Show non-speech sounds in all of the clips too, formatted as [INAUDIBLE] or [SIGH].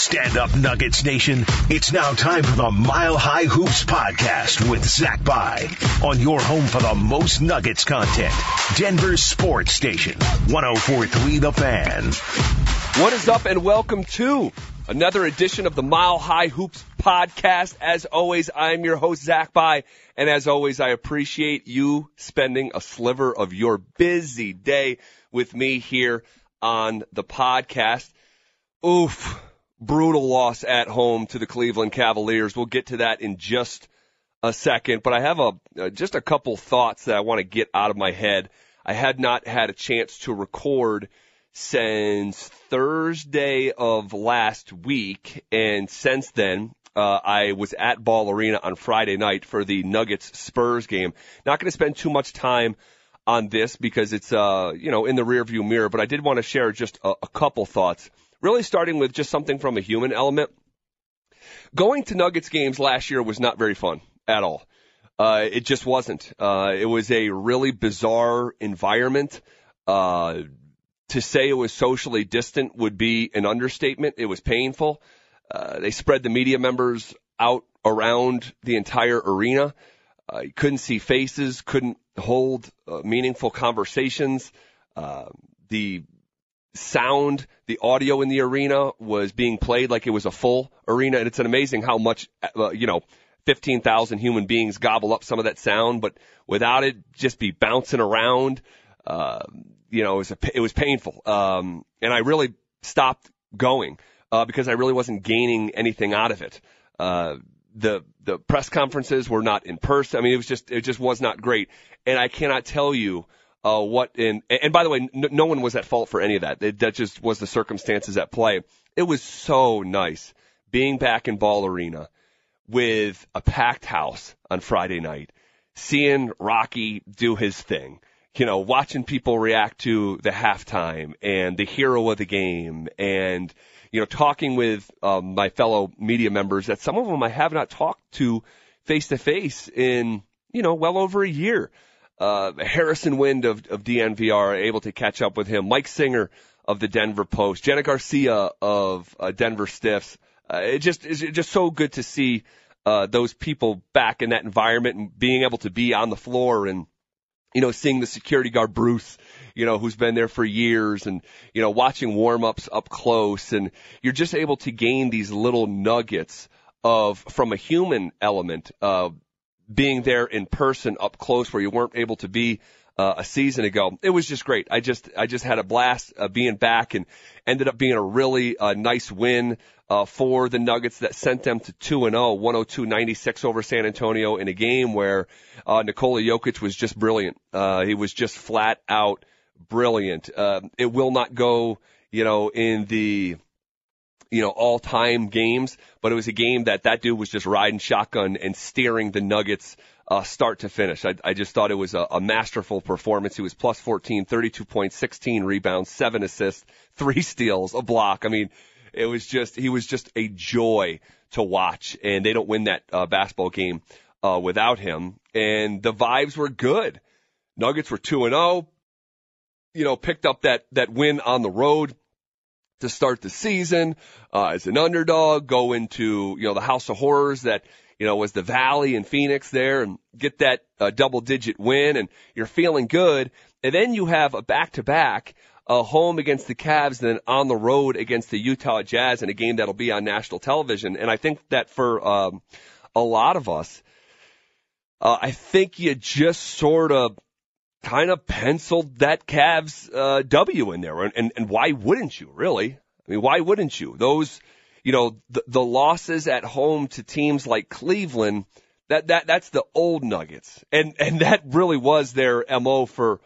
Stand up Nuggets Nation. It's now time for the Mile High Hoops podcast with Zach Bye on your home for the most Nuggets content. Denver Sports Station, 1043 The Fan. What is up and welcome to another edition of the Mile High Hoops podcast. As always, I'm your host, Zach Bye. And as always, I appreciate you spending a sliver of your busy day with me here on the podcast. Oof brutal loss at home to the Cleveland Cavaliers. We'll get to that in just a second, but I have a uh, just a couple thoughts that I want to get out of my head. I had not had a chance to record since Thursday of last week, and since then, uh, I was at Ball Arena on Friday night for the Nuggets Spurs game. Not going to spend too much time on this because it's uh you know in the rearview mirror, but I did want to share just a, a couple thoughts really starting with just something from a human element. Going to Nuggets games last year was not very fun at all. Uh, it just wasn't. Uh, it was a really bizarre environment. Uh, to say it was socially distant would be an understatement. It was painful. Uh, they spread the media members out around the entire arena. Uh, you couldn't see faces, couldn't hold uh, meaningful conversations. Uh, the sound, the audio in the arena was being played like it was a full arena. And it's an amazing how much, uh, you know, 15,000 human beings gobble up some of that sound, but without it just be bouncing around, uh, you know, it was, a, it was painful. Um, and I really stopped going, uh, because I really wasn't gaining anything out of it. Uh, the, the press conferences were not in person. I mean, it was just, it just was not great. And I cannot tell you, uh, what in, and by the way, no, no one was at fault for any of that. It, that just was the circumstances at play. It was so nice being back in Ball Arena with a packed house on Friday night, seeing Rocky do his thing, you know, watching people react to the halftime and the hero of the game and, you know, talking with um, my fellow media members that some of them I have not talked to face to face in, you know, well over a year uh, Harrison Wind of, of DNVR able to catch up with him. Mike Singer of the Denver Post, Jenna Garcia of uh, Denver Stiffs. Uh, it just it's just so good to see uh, those people back in that environment and being able to be on the floor and you know seeing the security guard Bruce, you know who's been there for years and you know watching warm ups up close and you're just able to gain these little nuggets of from a human element. Uh, being there in person up close where you weren't able to be uh, a season ago. It was just great. I just I just had a blast uh, being back and ended up being a really uh, nice win uh, for the Nuggets that sent them to 2 and 0, 102-96 over San Antonio in a game where uh, Nikola Jokic was just brilliant. Uh, he was just flat out brilliant. Uh, it will not go, you know, in the you know, all time games, but it was a game that that dude was just riding shotgun and steering the Nuggets uh, start to finish. I, I just thought it was a, a masterful performance. He was plus 14, 32 points, 16 rebounds, seven assists, [LAUGHS] three steals, a block. I mean, it was just, he was just a joy to watch and they don't win that uh, basketball game uh, without him. And the vibes were good. Nuggets were 2 and 0. You know, picked up that, that win on the road to start the season uh, as an underdog, go into you know the House of Horrors that you know was the Valley in Phoenix there, and get that uh, double digit win, and you're feeling good, and then you have a back to back. A home against the Cavs, and then on the road against the Utah Jazz in a game that'll be on national television. And I think that for um, a lot of us, uh, I think you just sort of kind of penciled that Cavs uh, W in there, and, and and why wouldn't you really? I mean, why wouldn't you? Those, you know, the, the losses at home to teams like Cleveland, that that that's the old Nuggets, and and that really was their mo for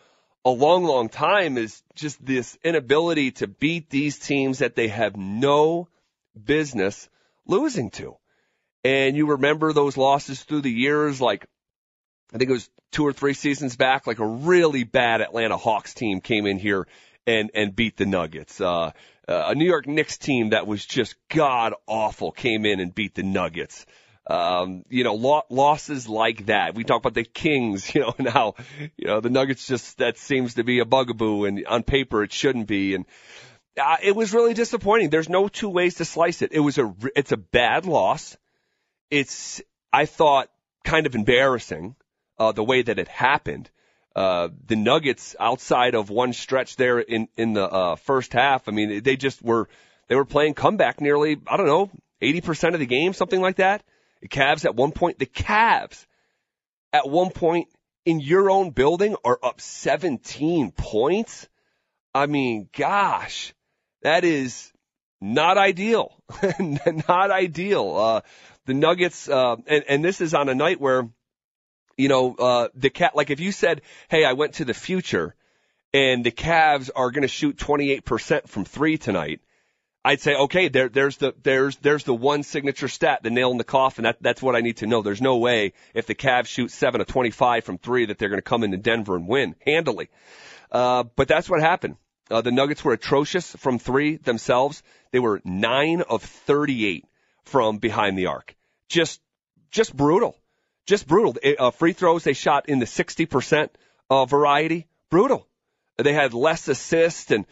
a long, long time. Is just this inability to beat these teams that they have no business losing to. And you remember those losses through the years, like I think it was two or three seasons back, like a really bad Atlanta Hawks team came in here and and beat the Nuggets. Uh, uh, a New York Knicks team that was just god awful came in and beat the Nuggets. Um, you know, lo- losses like that. We talk about the Kings, [LAUGHS] you know, and how, you know, the Nuggets just, that seems to be a bugaboo and on paper it shouldn't be. And uh, it was really disappointing. There's no two ways to slice it. It was a, it's a bad loss. It's, I thought, kind of embarrassing, uh, the way that it happened. Uh, the Nuggets outside of one stretch there in, in the, uh, first half, I mean, they just were, they were playing comeback nearly, I don't know, 80% of the game, something like that. The Cavs at one point, the Cavs at one point in your own building are up 17 points. I mean, gosh, that is not ideal. [LAUGHS] not ideal. Uh, the Nuggets, uh, and, and this is on a night where, you know, uh, the cat, like if you said, Hey, I went to the future and the Cavs are going to shoot 28% from three tonight. I'd say, okay, there, there's the, there's, there's the one signature stat, the nail in the coffin. That, that's what I need to know. There's no way if the Cavs shoot seven of 25 from three that they're going to come into Denver and win handily. Uh, but that's what happened. Uh, the Nuggets were atrocious from three themselves. They were nine of 38 from behind the arc. Just, just brutal. Just brutal. Uh, free throws they shot in the 60% uh, variety. Brutal. They had less assists and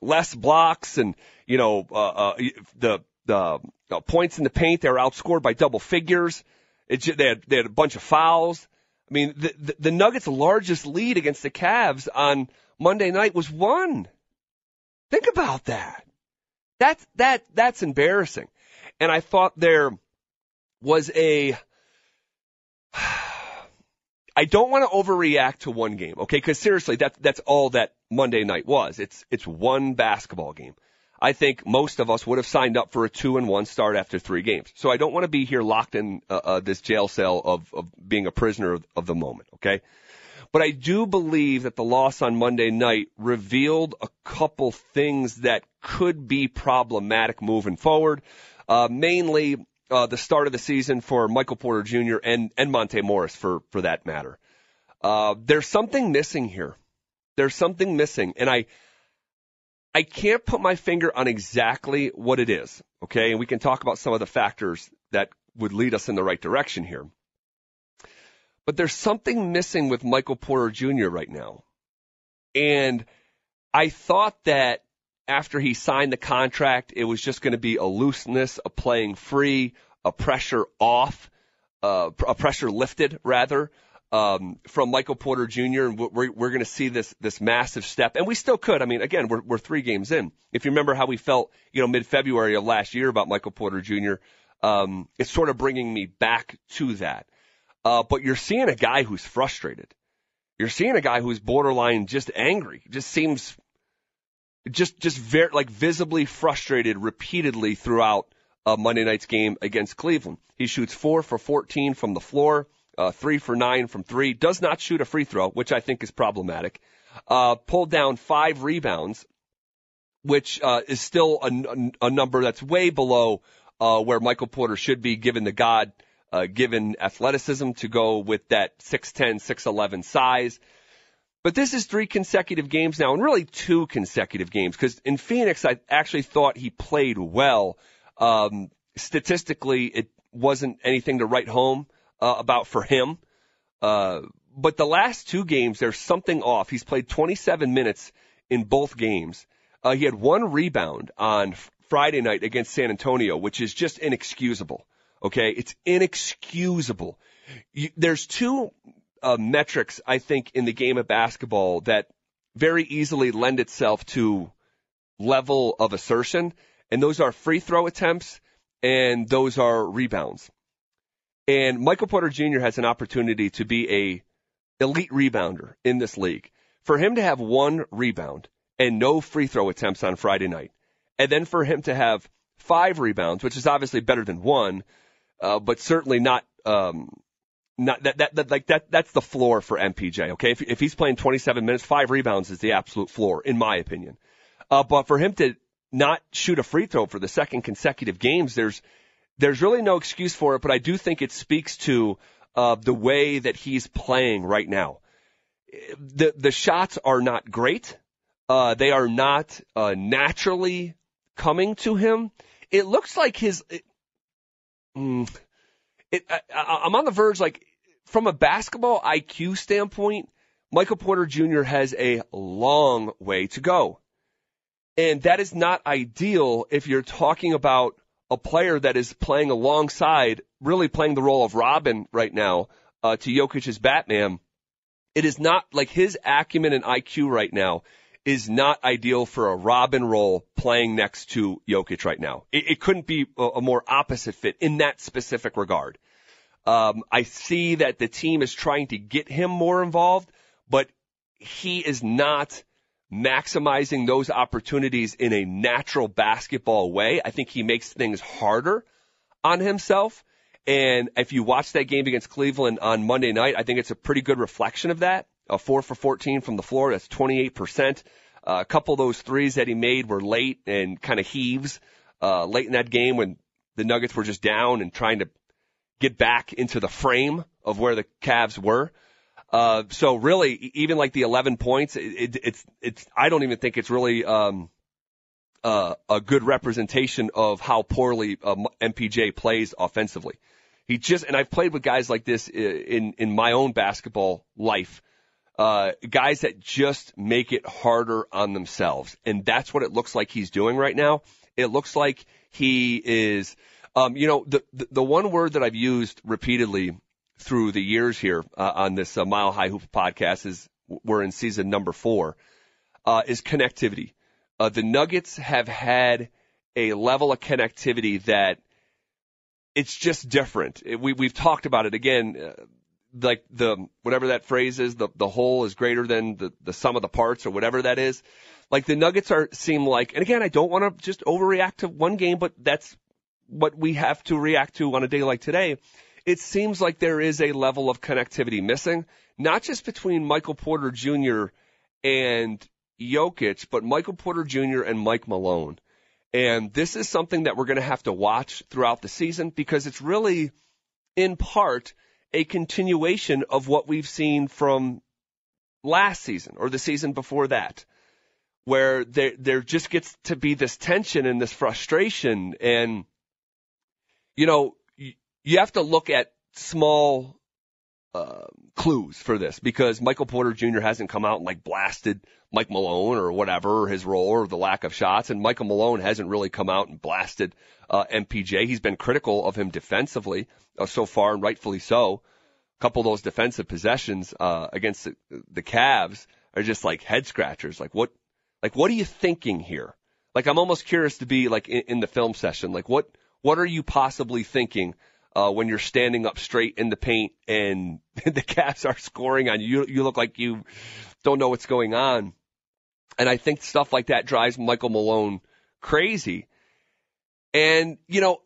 less blocks and, you know, uh, uh, the, the uh, points in the paint, they were outscored by double figures. It, they had, they had a bunch of fouls. I mean, the, the, the Nuggets' largest lead against the Cavs on Monday night was one. Think about that. That's, that, that's embarrassing. And I thought there was a, I don't want to overreact to one game, okay? Because seriously, that that's all that Monday night was. It's it's one basketball game. I think most of us would have signed up for a two and one start after three games. So I don't want to be here locked in uh, uh, this jail cell of, of being a prisoner of, of the moment, okay? But I do believe that the loss on Monday night revealed a couple things that could be problematic moving forward. Uh, mainly uh, the start of the season for Michael Porter Jr. and and Monte Morris for for that matter. Uh, there's something missing here. There's something missing, and I I can't put my finger on exactly what it is. Okay, and we can talk about some of the factors that would lead us in the right direction here. But there's something missing with Michael Porter Jr. right now. And I thought that after he signed the contract, it was just going to be a looseness, a playing free, a pressure off, uh, a pressure lifted rather, um, from Michael Porter Jr. And we're, we're going to see this, this massive step. And we still could. I mean, again, we're, we're three games in. If you remember how we felt, you know, mid-February of last year about Michael Porter Jr., um, it's sort of bringing me back to that. Uh, but you're seeing a guy who's frustrated. You're seeing a guy who's borderline just angry. Just seems just just very like visibly frustrated repeatedly throughout uh, Monday night's game against Cleveland. He shoots four for 14 from the floor, uh, three for nine from three. Does not shoot a free throw, which I think is problematic. Uh, pulled down five rebounds, which uh, is still a, a number that's way below uh, where Michael Porter should be, given the God uh, given athleticism to go with that 6'10, 6'11 size. But this is three consecutive games now, and really two consecutive games, because in Phoenix, I actually thought he played well. Um, statistically, it wasn't anything to write home uh, about for him. Uh, but the last two games, there's something off. He's played 27 minutes in both games. Uh, he had one rebound on Friday night against San Antonio, which is just inexcusable. Okay, it's inexcusable. You, there's two uh, metrics I think in the game of basketball that very easily lend itself to level of assertion, and those are free throw attempts and those are rebounds. And Michael Porter Jr. has an opportunity to be a elite rebounder in this league. For him to have one rebound and no free throw attempts on Friday night, and then for him to have five rebounds, which is obviously better than one, uh, but certainly not um, not that, that that like that that's the floor for MPJ. Okay, if if he's playing 27 minutes, five rebounds is the absolute floor in my opinion. Uh, but for him to not shoot a free throw for the second consecutive games, there's there's really no excuse for it. But I do think it speaks to uh, the way that he's playing right now. The the shots are not great. Uh, they are not uh, naturally coming to him. It looks like his mm, it, I, I'm on the verge, like, from a basketball IQ standpoint, Michael Porter Jr. has a long way to go. And that is not ideal if you're talking about a player that is playing alongside, really playing the role of Robin right now, uh, to Jokic's Batman. It is not like his acumen and IQ right now is not ideal for a Robin role playing next to Jokic right now. It, it couldn't be a, a, more opposite fit in that specific regard. Um, I see that the team is trying to get him more involved, but he is not maximizing those opportunities in a natural basketball way. I think he makes things harder on himself. And if you watch that game against Cleveland on Monday night, I think it's a pretty good reflection of that. A four for 14 from the floor. That's 28%. Uh, a couple of those threes that he made were late and kind of heaves, uh, late in that game when the Nuggets were just down and trying to get back into the frame of where the Cavs were. Uh, so really, even like the 11 points, it, it, it's, it's, I don't even think it's really, um, uh, a good representation of how poorly MPJ plays offensively. He just, and I've played with guys like this in, in my own basketball life, uh, guys that just make it harder on themselves. And that's what it looks like he's doing right now. It looks like he is, um, you know, the, the, the one word that I've used repeatedly through the years here uh, on this uh, Mile High Hoop podcast is we're in season number four uh, is connectivity. Uh, the Nuggets have had a level of connectivity that it's just different. We we've talked about it again. Uh, like the whatever that phrase is, the the whole is greater than the the sum of the parts or whatever that is. Like the Nuggets are seem like, and again, I don't want to just overreact to one game, but that's what we have to react to on a day like today it seems like there is a level of connectivity missing, not just between Michael Porter Jr. and Jokic, but Michael Porter Jr. and Mike Malone. And this is something that we're going to have to watch throughout the season because it's really, in part, a continuation of what we've seen from last season or the season before that, where there, there just gets to be this tension and this frustration. And, you know, you you have to look at small uh, clues for this because Michael Porter Jr. hasn't come out and like blasted Mike Malone or whatever, his role or the lack of shots, and Michael Malone hasn't really come out and blasted uh, MPJ. He's been critical of him defensively uh, so far, and rightfully so. A couple of those defensive possessions uh, against the, the Cavs are just like head scratchers. Like what, like what are you thinking here? Like I'm almost curious to be like in, in the film session. Like what, what are you possibly thinking? Uh, when you're standing up straight in the paint and [LAUGHS] the Cavs are scoring on you. You look like you don't know what's going on. And I think stuff like that drives Michael Malone crazy. And, you know,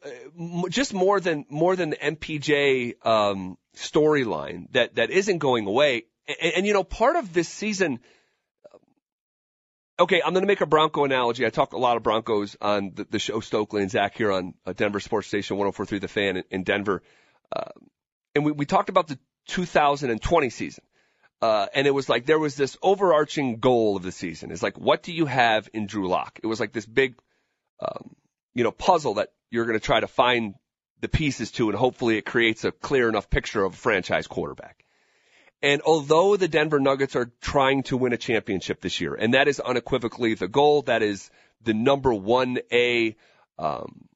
just more than, more than the MPJ, um, storyline that, that isn't going away. And, and, you know, part of this season, okay, I'm going to make a Bronco analogy. I talk a lot of Broncos on the, the show Stokley and Zach here on uh, Denver Sports Station 104.3 The Fan in, in Denver. Uh, and we, we talked about the 2020 season. Uh, and it was like there was this overarching goal of the season. Is like, what do you have in Drew Lock? It was like this big, um, you know, puzzle that you're going to try to find the pieces to, and hopefully it creates a clear enough picture of a franchise quarterback. And although the Denver Nuggets are trying to win a championship this year, and that is unequivocally the goal, that is the number one A um,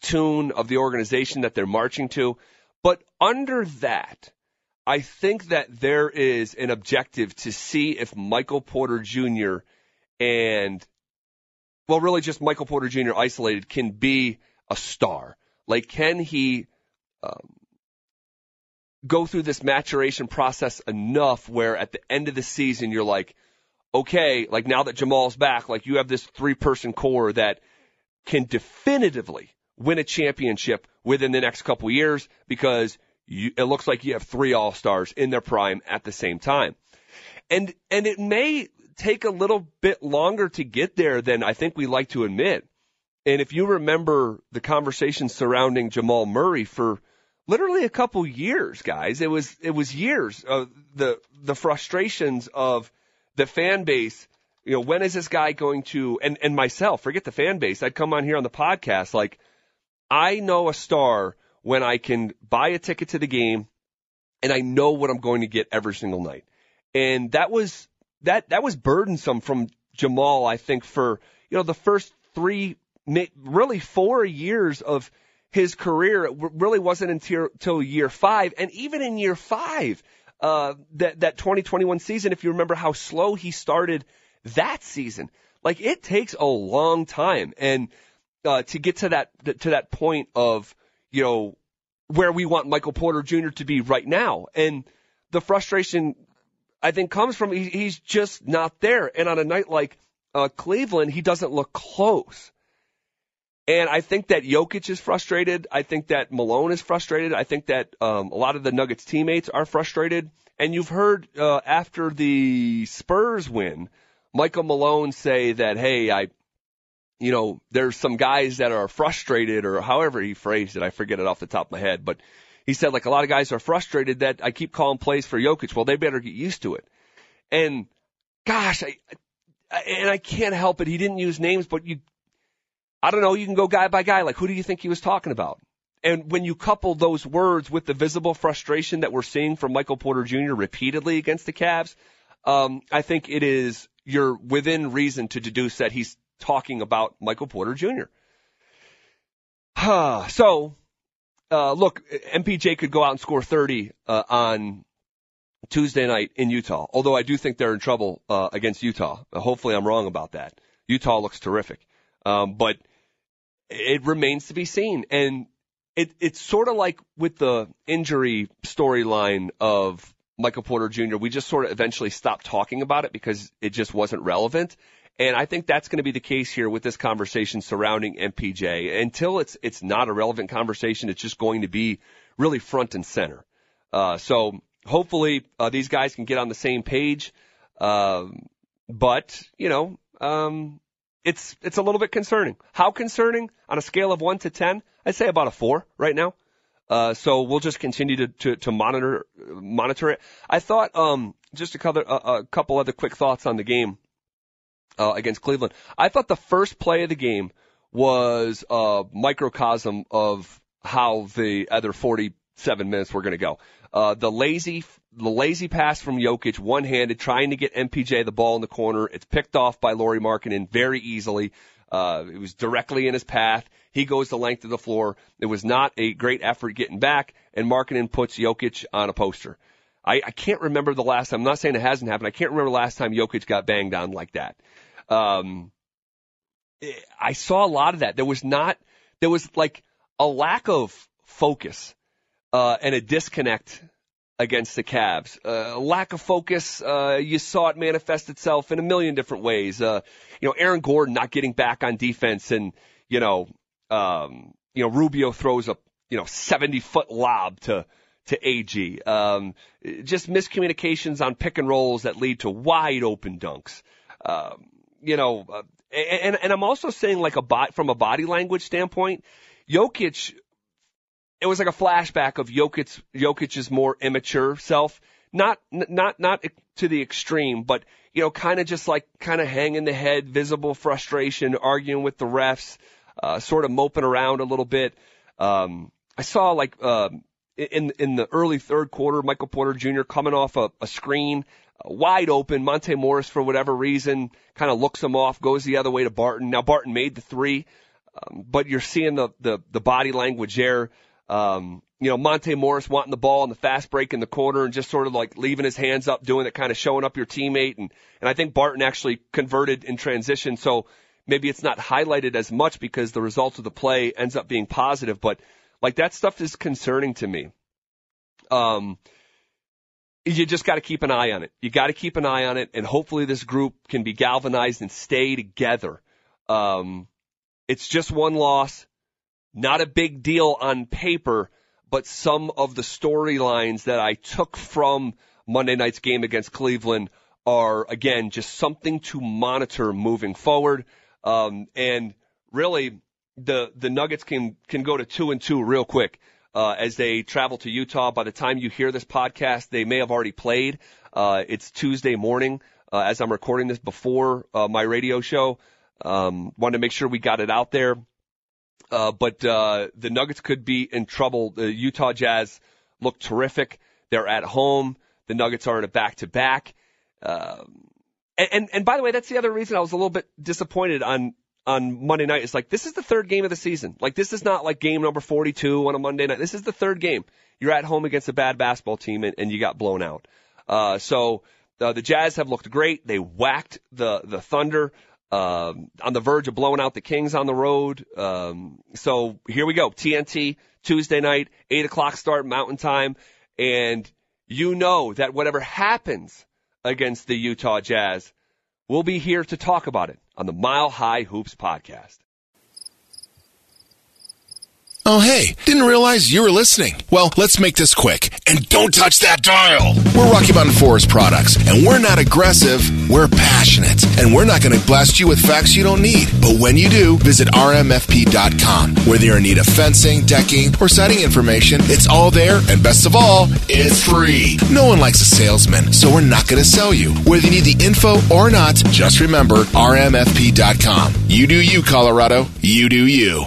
tune of the organization that they're marching to. But under that, I think that there is an objective to see if Michael Porter Jr. and, well, really just Michael Porter Jr. isolated can be a star. Like, can he um, go through this maturation process enough where at the end of the season you're like, okay, like now that Jamal's back, like you have this three person core that can definitively win a championship within the next couple years because you, it looks like you have three all stars in their prime at the same time. And, and it may take a little bit longer to get there than I think we like to admit. And if you remember the conversation surrounding Jamal Murray for literally a couple years, guys. It was it was years of the the frustrations of the fan base. You know, when is this guy going to and and myself, forget the fan base. I'd come on here on the podcast like I know a star when I can buy a ticket to the game and I know what I'm going to get every single night. And that was that that was burdensome from Jamal, I think, for you know, the first three, really four years of his career really wasn't until, year five. And even in year five, uh, that, that 2021 season, if you remember how slow he started that season, like it takes a long time. And, uh, to get to that, to that point of, you know, where we want Michael Porter Jr. to be right now. And the frustration, I think, comes from he, he's just not there. And on a night like uh, Cleveland, he doesn't look close. And I think that Jokic is frustrated. I think that Malone is frustrated. I think that um, a lot of the Nuggets teammates are frustrated. And you've heard uh, after the Spurs win, Michael Malone say that, hey, I, you know, there's some guys that are frustrated or however he phrased it. I forget it off the top of my head, but he said like a lot of guys are frustrated that I keep calling plays for Jokic. Well, they better get used to it. And gosh, I, and I can't help it. He didn't use names, but you, I don't know. You can go guy by guy. Like who do you think he was talking about? And when you couple those words with the visible frustration that we're seeing from Michael Porter Jr. repeatedly against the Cavs, um, I think it is you're within reason to deduce that he's talking about Michael Porter Jr. [SIGHS] so uh, look, MPJ could go out and score 30 uh, on Tuesday night in Utah. Although I do think they're in trouble uh, against Utah. Hopefully, I'm wrong about that. Utah looks terrific, um, but it remains to be seen. And it, it's sort of like with the injury storyline of Michael Porter Jr. We just sort of eventually stopped talking about it because it just wasn't relevant. And I think that's going to be the case here with this conversation surrounding MPJ. Until it's it's not a relevant conversation, it's just going to be really front and center. Uh, so hopefully uh, these guys can get on the same page. Um, but you know, um, it's it's a little bit concerning. How concerning? On a scale of one to ten, I'd say about a four right now. Uh, so we'll just continue to, to, to monitor monitor it. I thought um, just a couple, a, a couple other quick thoughts on the game uh, against Cleveland. I thought the first play of the game was a microcosm of how the other 47 minutes we're going to go. Uh, the lazy, the lazy pass from Jokic, one-handed, trying to get MPJ the ball in the corner. It's picked off by Lauri Markkanen very easily. Uh, it was directly in his path. He goes the length of the floor. It was not a great effort getting back, and Markkanen puts Jokic on a poster. I, I can't remember the last time. I'm not saying it hasn't happened. I can't remember the last time Jokic got banged on like that. Um, I saw a lot of that. There was not, there was like a lack of focus, uh, and a disconnect against the Cavs. Uh, lack of focus, uh, you saw it manifest itself in a million different ways. Uh, you know, Aaron Gordon not getting back on defense and, you know, um, you know, Rubio throws a, you know, 70 foot lob to, to AG. Um, just miscommunications on pick and rolls that lead to wide open dunks. Um, you know, uh, and, and I'm also saying like a bot from a body language standpoint, Jokic, it was like a flashback of Jokic, Jokic's more immature self. Not, not, not to the extreme, but, you know, kind of just like kind of hanging the head, visible frustration, arguing with the refs, uh, sort of moping around a little bit. Um, I saw like, uh, in, in the early third quarter, Michael Porter Jr. coming off a, a screen, wide open. Monte Morris, for whatever reason, kind of looks him off, goes the other way to Barton. Now Barton made the three, um, but you're seeing the, the, the body language there. Um, you know, Monte Morris wanting the ball in the fast break in the corner and just sort of like leaving his hands up, doing it, kind of showing up your teammate. And, and I think Barton actually converted in transition. So maybe it's not highlighted as much because the result of the play ends up being positive, but like that stuff is concerning to me. Um, you just got to keep an eye on it. You got to keep an eye on it, and hopefully this group can be galvanized and stay together. Um, it's just one loss, not a big deal on paper, but some of the storylines that I took from Monday night's game against Cleveland are again just something to monitor moving forward. Um, and really, the the Nuggets can can go to two and two real quick uh, as they travel to Utah. By the time you hear this podcast, they may have already played. Uh, it's Tuesday morning uh, as I'm recording this before uh, my radio show. Um, wanted to make sure we got it out there. Uh, but uh, the Nuggets could be in trouble. The Utah Jazz look terrific. They're at home. The Nuggets are in a back-to-back. Um, and, and and by the way, that's the other reason I was a little bit disappointed on on Monday night It's like this is the third game of the season. Like this is not like game number 42 on a Monday night. This is the third game. You're at home against a bad basketball team and, and you got blown out. Uh, so uh, the Jazz have looked great. They whacked the the Thunder. Um, on the verge of blowing out the Kings on the road. Um, so here we go. TNT Tuesday night, eight o'clock start Mountain Time, and you know that whatever happens against the Utah Jazz, we'll be here to talk about it on the Mile High Hoops podcast. Oh, hey, didn't realize you were listening. Well, let's make this quick. And don't touch that dial. We're Rocky Mountain Forest Products, and we're not aggressive, we're passionate. And we're not going to blast you with facts you don't need. But when you do, visit rmfp.com. Whether you're in need of fencing, decking, or siding information, it's all there. And best of all, it's free. No one likes a salesman, so we're not going to sell you. Whether you need the info or not, just remember rmfp.com. You do you, Colorado. You do you.